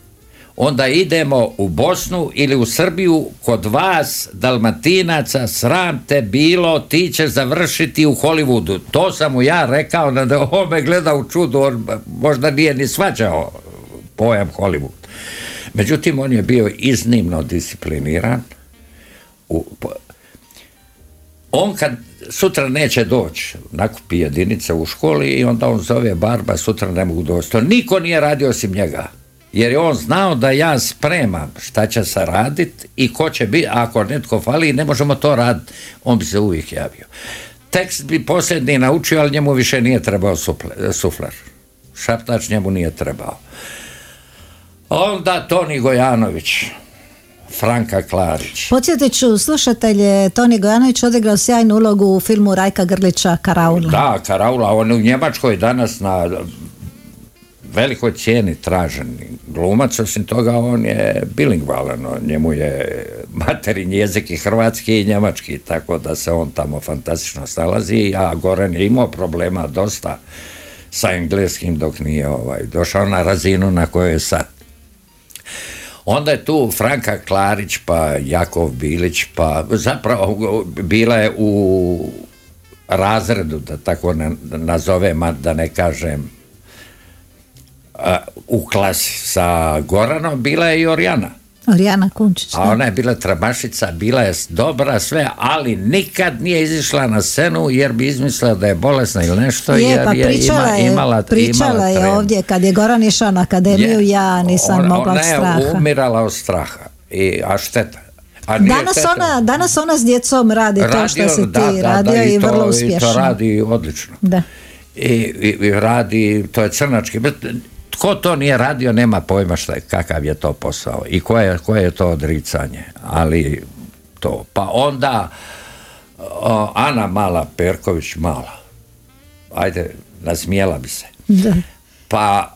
onda idemo u Bosnu ili u Srbiju kod vas, dalmatinaca, sram te bilo, ti ćeš završiti u Hollywoodu. To sam mu ja rekao, da on me gleda u čudu, on možda nije ni svađao pojam Hollywood. Međutim, on je bio iznimno discipliniran. U, on kad sutra neće doći, nakupi jedinice u školi i onda on zove Barba, sutra ne mogu doći. To niko nije radio osim njega. Jer je on znao da ja spremam šta će se raditi i ko će biti, ako netko fali, ne možemo to raditi, on bi se uvijek javio. Tekst bi posljednji naučio, ali njemu više nije trebao sufler. Šaptač njemu nije trebao. Onda Toni Gojanović, Franka Klarić. Podsjetit ću slušatelje, Toni Gojanović odigrao sjajnu ulogu u filmu Rajka Grlića Karaula. Da, Karaula, on je u Njemačkoj danas na velikoj cijeni tražen glumac, osim toga on je bilingvalan, njemu je materinji jezik i hrvatski i njemački, tako da se on tamo fantastično snalazi, a Goran je imao problema dosta sa engleskim dok nije ovaj, došao na razinu na kojoj je sad. Onda je tu Franka Klarić, pa Jakov Bilić, pa zapravo bila je u razredu, da tako ne, nazovem, da ne kažem u klasi sa Goranom, bila je i Orjana. Orijana Kunčić. A da. ona je bila tramašica, bila je dobra sve, ali nikad nije izišla na scenu jer bi izmislila da je bolesna ili nešto Je, jer pa je pričala ima, je, imala, pričala imala je ovdje kad je Goran išao na akademiju, Je, ja nisam ona- mogla od ona je straha. umirala od straha, I, a šteta. A Danas šteta. ona, danas ona s djecom radi to što si ti da, da, radio da, i, to, vrlo I uspješno. to radi odlično. Da. I, i, i radi, to je crnački. Tko to nije radio, nema pojma šta, je- kakav je to posao i koje, je- koje je to odricanje. Ali to. Pa onda o, Ana Mala Perković Mala. Ajde, nasmijela bi se. Da. Pa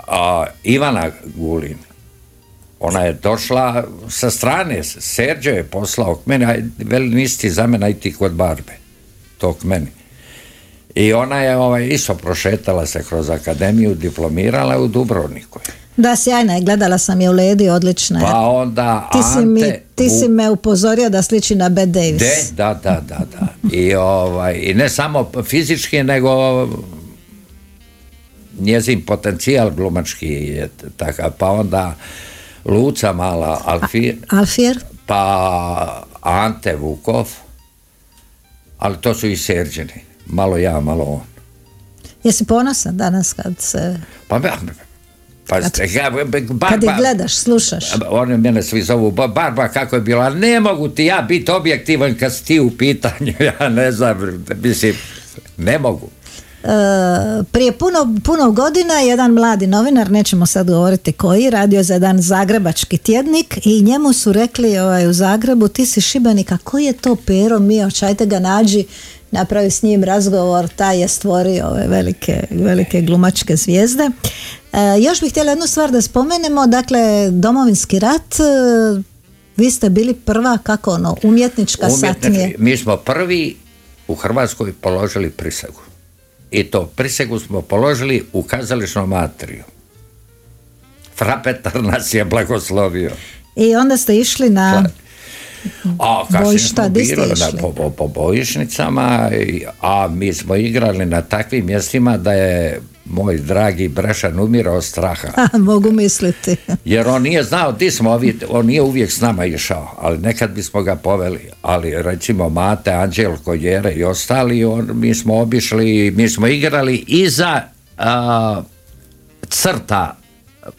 a, Ivana Gulin, ona je došla sa strane, Serđo je poslao k meni, aj, veli nisi ti za mene, aj ti kod Barbe, to k meni. I ona je ovaj, isto prošetala se kroz akademiju, diplomirala je u Dubrovniku. Da, sjajna je, gledala sam je u Ledi, odlična je. Pa onda ti si, mi, Ante ti si me upozorio da sliči na Bette Davis. De, da, da, da, da. I, ovaj, I ne samo fizički, nego njezin potencijal glumački je takav. Pa onda Luca Mala, Alfir, Alfir? pa Ante Vukov, ali to su i Serđeni. Malo ja, malo on. Jesi ponosan danas kad se... Pa, ba- pa, Kad- ja, ba- Kad ih gledaš, slušaš. Oni mene svi zovu, "Ba- Barba kako je bilo, ali ne mogu ti ja biti objektivan kad si ti u pitanju, ja ne znam, mislim, ne mogu. Prije puno, puno godina jedan mladi novinar, nećemo sad govoriti koji, radio za jedan zagrebački tjednik i njemu su rekli ovaj, u Zagrebu ti si Šibenik, a koji je to Pero Mioć, ajte ga nađi, napravi s njim razgovor, taj je stvorio ove velike, velike glumačke zvijezde. E, još bih htjela jednu stvar da spomenemo, dakle, Domovinski rat, e, vi ste bili prva, kako ono, umjetnička Umjetnički, satnije. mi smo prvi u Hrvatskoj položili prisegu. I to prisegu smo položili u kazališnom atriju. Frapetar nas je blagoslovio. I onda ste išli na... A kasnije Bojišta, smo bili na, po, po, bojišnicama, a mi smo igrali na takvim mjestima da je moj dragi Brešan umirao od straha. Mogu misliti. Jer on nije znao di smo, ovi- on nije uvijek s nama išao, ali nekad bismo ga poveli. Ali recimo Mate, Anđelko, Jere i ostali, on, mi smo obišli, mi smo igrali iza a, crta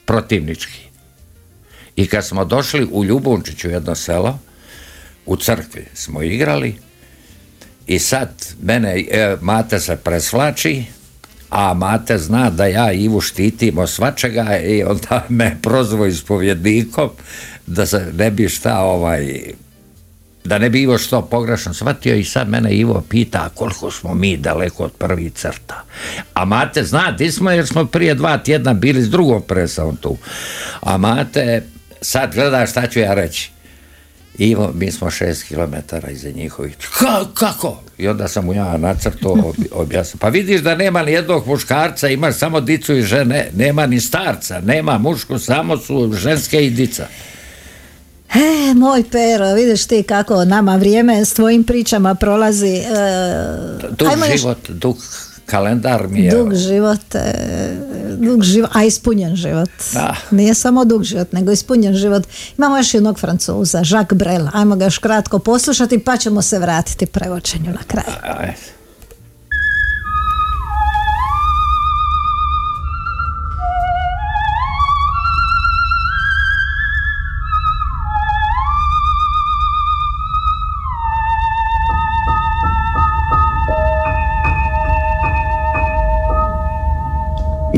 protivnički. I kad smo došli u Ljubunčiću jedno selo, u crkvi smo igrali i sad mene, e, Mate se presvlači, a Mate zna da ja Ivu štitim od svačega i onda me prozvo ispovjednikom da se ne bi šta ovaj da ne bi Ivo što pogrešno shvatio i sad mene Ivo pita koliko smo mi daleko od prvih crta. A Mate zna di smo jer smo prije dva tjedna bili s drugom presavom tu. A Mate sad gleda šta ću ja reći. Ivo, mi smo šest kilometara iza njihovih. Ka, kako? I onda sam mu ja nacrto ob- objasnio. Pa vidiš da nema ni jednog muškarca, imaš samo dicu i žene, nema ni starca, nema mušku, samo su ženske i dica. E, moj Pero, vidiš ti kako nama vrijeme s tvojim pričama prolazi. E, Dug ajmo još- život, dug kalendar mi je. Dug život. e, dug život, a ispunjen život. Da. Nije samo dug život, nego ispunjen život. Imamo još jednog francuza, Jacques Brel. Ajmo ga još kratko poslušati pa ćemo se vratiti prevođenju na kraj.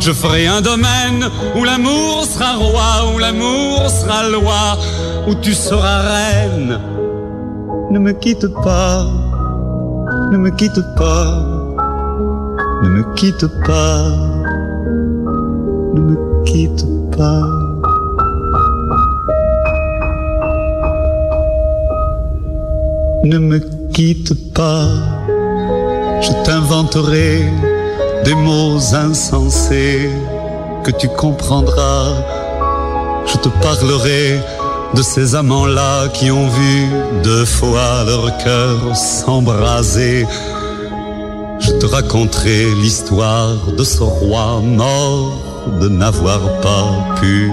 Je ferai un domaine où l'amour sera roi, où l'amour sera loi, où tu seras reine. Ne me quitte pas, ne me quitte pas, ne me quitte pas, ne me quitte pas. Ne me quitte pas, je t'inventerai des mots insensés que tu comprendras. Je te parlerai de ces amants-là qui ont vu deux fois leur cœur s'embraser. Je te raconterai l'histoire de ce roi mort de n'avoir pas pu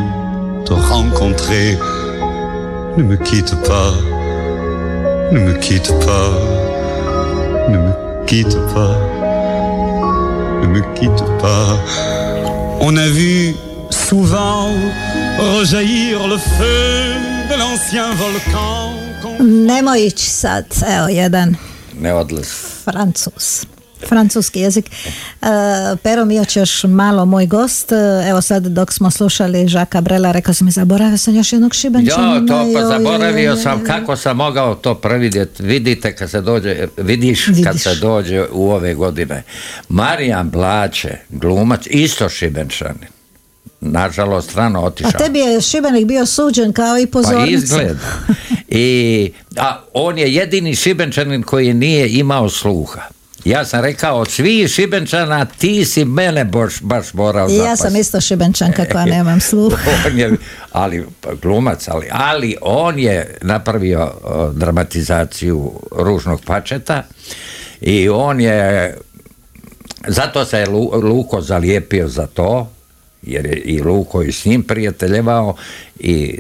te rencontrer. Ne me quitte pas, ne me quitte pas, ne me quitte pas ne me quitte pas. On a vu souvent rejaillir le feu de l'ancien volcan. Nemoj sad, evo jedan Ne odlazi. Francus. Francuski jezik. E, Pero Mijoć još malo moj gost. E, Evo sad dok smo slušali Žaka Brela, rekao sam mi zaboravio sam još jednog šibenčana. Jo, to pa zaboravio sam kako sam mogao to previdjeti. Vidite kad se dođe, vidiš, kad Vidiš. se dođe u ove godine. Marijan Blače, glumac, isto šibenčanin. Nažalost, rano A otišao. tebi je Šibenik bio suđen kao i Pa pozornica. izgleda. I, a on je jedini šibenčanin koji nije imao sluha. Ja sam rekao, od svih šibenčana ti si mene baš, baš morao I ja sam isto šibenčanka koja nemam sluha. on je, ali glumac, ali, ali on je napravio dramatizaciju ružnog pačeta i on je zato se je Lu- Luko zalijepio za to jer je i Luko i s njim prijateljevao i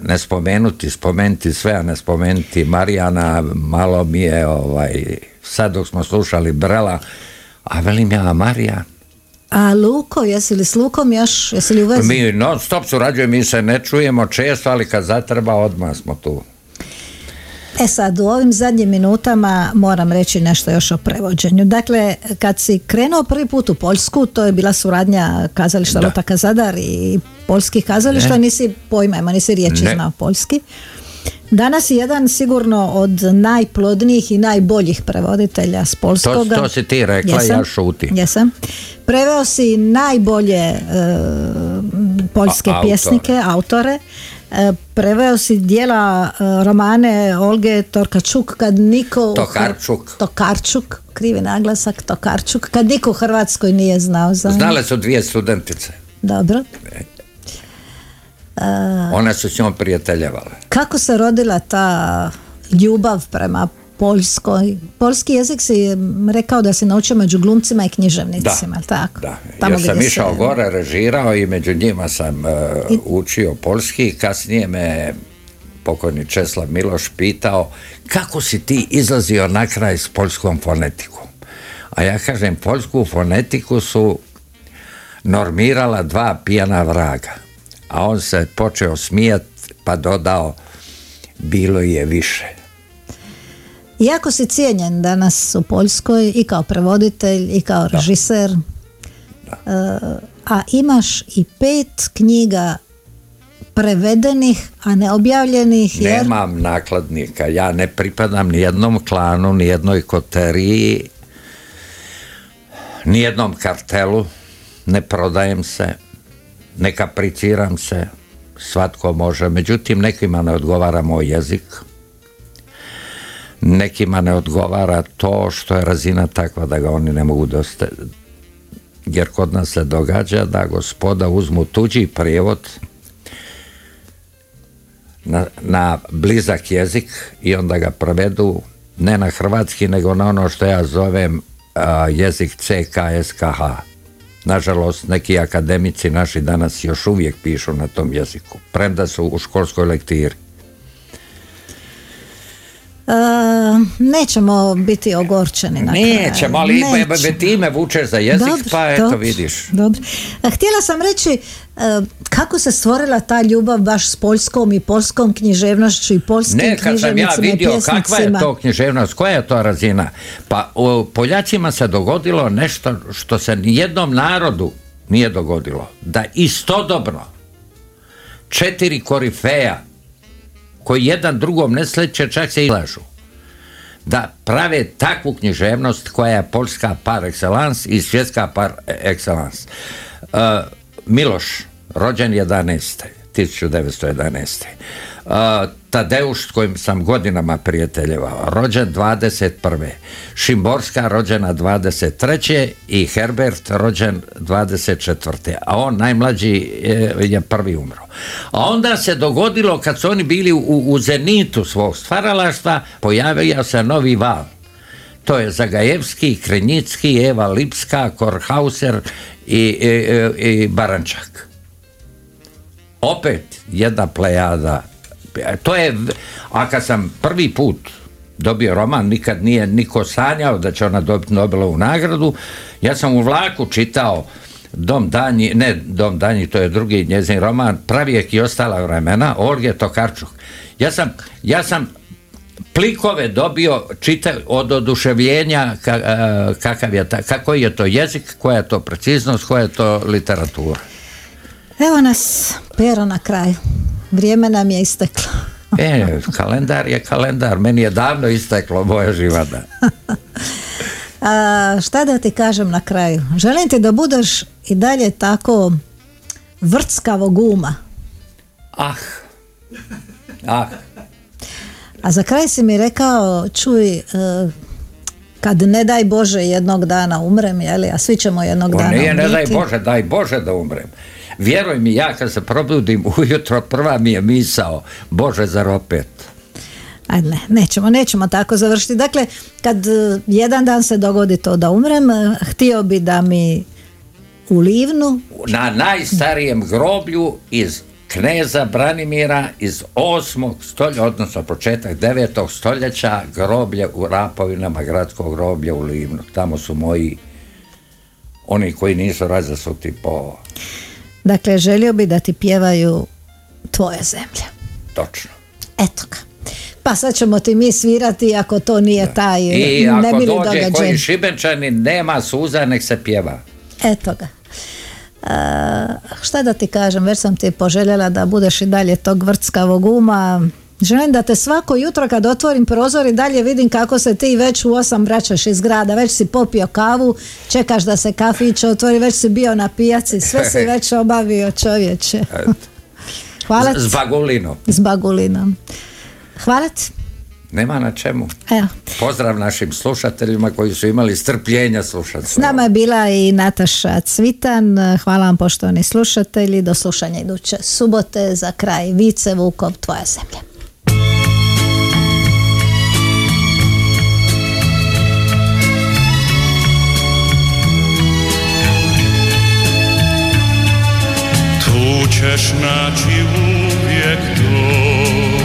ne spomenuti, spomenuti sve, a ne spomenuti Marijana, malo mi je ovaj, sad dok smo slušali Brela, a velim ja Marijan, A Luko, jesi li s Lukom još, jesi li u vezi? mi non stop surađujemo, mi se ne čujemo često, ali kad zatreba odmah smo tu. E sad, u ovim zadnjim minutama moram reći nešto još o prevođenju. Dakle, kad si krenuo prvi put u Poljsku, to je bila suradnja kazališta Da. Lota Kazadar i poljskih kazališta, Ne. nisi pojma, ima, nisi riječi Ne. znao poljski. Danas je jedan sigurno od najplodnijih i najboljih prevoditelja s polskoga. To- to si ti rekla, ja šutim. Jesam. Preveo si najbolje e, poljske A- pjesnike, autore. E, preveo si dijela e, romane Olge Torkačuk kad niko u Hr- Tokarčuk. Tokarčuk, krivi naglasak Tokarčuk, kad niko u Hrvatskoj nije znao za. Znale su dvije studentice. Dobro. One su s njom prijateljevale. Kako se rodila ta ljubav prema Poljskoj? Poljski jezik si rekao da si naučio među glumcima i književnicima, jel tako? Da. Tamo ja sam gdje išao se- gore, režirao i među njima sam e, učio polski. Kasnije me pokojni Česlav Miloš pitao kako si ti izlazio na kraj s poljskom fonetikom. A ja kažem, poljsku fonetiku su normirala dva pijana vraga. A on se počeo smijat pa dodao bilo je više. Jako si cijenjen danas u Poljskoj i kao prevoditelj i kao režiser. E, a imaš i pet knjiga prevedenih, a ne objavljenih jer... Nemam nakladnika, ja ne pripadam ni jednom klanu, ni jednoj koteriji, ni jednom kartelu, ne prodajem se, ne kapriciram se, svatko može, međutim nekima ne odgovara moj jezik, nekima ne odgovara to što je razina takva da ga oni ne mogu dosta jer kod nas se događa da gospoda uzmu tuđi prijevod na, na blizak jezik i onda ga prevedu ne na hrvatski nego na ono što ja zovem a, jezik CKSKH. Nažalost, neki akademici naši danas još uvijek pišu na tom jeziku, premda su u školskoj lektiri. E, nećemo biti ogorčeni na kraju. Nećemo, ali Nećemo. ti me vučeš za jezik, Dobro, pa eto dobro, vidiš. Dobro. A, Htjela sam reći e, kako se stvorila ta ljubav baš s poljskom i polskom književnošću i polskim Ne, kad sam ja vidio kakva je to književnost, koja je to razina. Pa u Poljacima se dogodilo nešto što se nijednom narodu nije dogodilo. Da istodobno četiri korifeja koji jedan drugom ne sleće, čak se ilažu. Da prave takvu književnost koja je poljska par excellence i svjetska par excellence. Uh, Miloš, rođen 11. 1911. Tadeuš s kojim sam godinama prijateljevao, rođen 21. Šimborska rođena 23. i Herbert rođen 24. A on najmlađi je, prvi umro. A onda se dogodilo kad su oni bili u, u zenitu svog stvaralaštva, pojavio se novi val. To je Zagajevski, Krenjicki, Eva Lipska, Korhauser i, i- i Barančak opet jedna plejada. To je, a kad sam prvi put dobio roman, nikad nije niko sanjao da će ona dobiti Nobelovu nagradu, ja sam u vlaku čitao Dom danji, ne Dom danji, to je drugi njezin roman, Pravijek i ostala vremena, Olge Tokarčuk. Ja sam, ja sam plikove dobio čita, od oduševljenja kakav je ta, kako je to jezik, koja je to preciznost, koja je to literatura. Evo nas, pero na kraju. Vrijeme nam je isteklo. E, kalendar je kalendar, meni je davno isteklo moja živada. A, šta da ti kažem na kraju? Želim ti da budeš i dalje tako vrckavog uma. Ah, ah, A za kraj si mi rekao, čuj, e, kad ne daj Bože jednog dana umrem, jeli, a svi ćemo jednog to dana nije ne daj. Bože, daj Bože da umrem. Vjeruj mi, ja kad se probudim ujutro, prva mi je misao, Bože, zar opet? Ajde, ne, nećemo, nećemo tako završiti. Dakle, kad e, jedan dan se dogodi to da umrem, e, htio bi da mi u Livnu Na najstarijem groblju iz kneza Branimira iz 8. stoljeća, odnosno početak 9. stoljeća, groblje u Rapovinama, gradsko groblje u Livnu. Tamo su moji, oni koji nisu razasuti po Dakle, želio bi da ti pjevaju tvoje zemlje. točno. Eto ga. Pa sad ćemo ti mi svirati ako to nije taj I ako dođe događaj. koji šibenčani, nema suza, nek se pjeva. Eto ga. A, šta da ti kažem, već sam ti poželjela da budeš i dalje tog vrckavog uma. Želim da te svako jutro kad otvorim prozor i dalje vidim kako se ti već u osam vraćaš iz grada, već si popio kavu, čekaš da se kafić otvori, već si bio na pijaci, sve si već obavio čovječe. Hvala ti. S bagulinom. S bagulinom. Hvala ti. Nema na čemu. Evo. Pozdrav našim slušateljima koji su imali strpljenja slušati. S nama je bila i Nataša Cvitan. Hvala vam poštovani slušatelji. Do slušanja iduće subote za kraj Vice Vukov, tvoja zemlja. ćeš naći uvijek dom.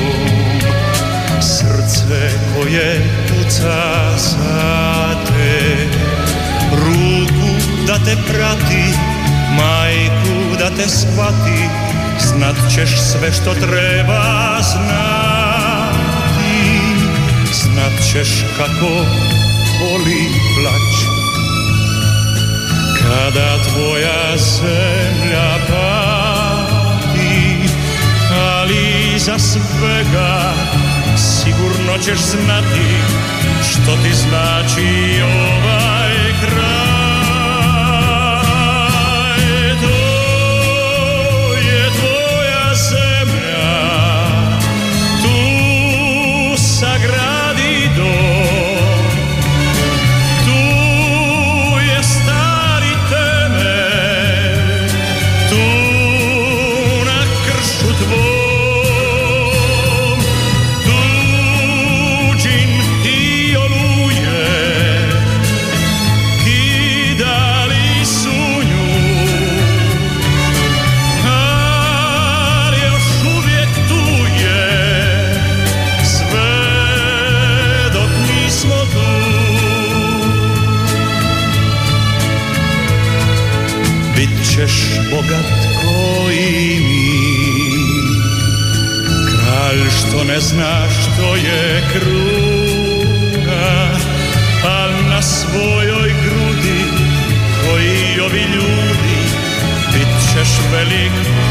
Srce koje puca za te Ruku da te prati, majku da te shvati Znat ćeš sve što treba znati. Znat ćeš kako boli plać Kada tvoja zemlja pa iza svega Sigurno ćeš znati što ti znači ovaj kraj. bogat koji i mi. Kralj što ne zna što je kruga a na svojoj grudi Koji ovi ljudi Bit ćeš velik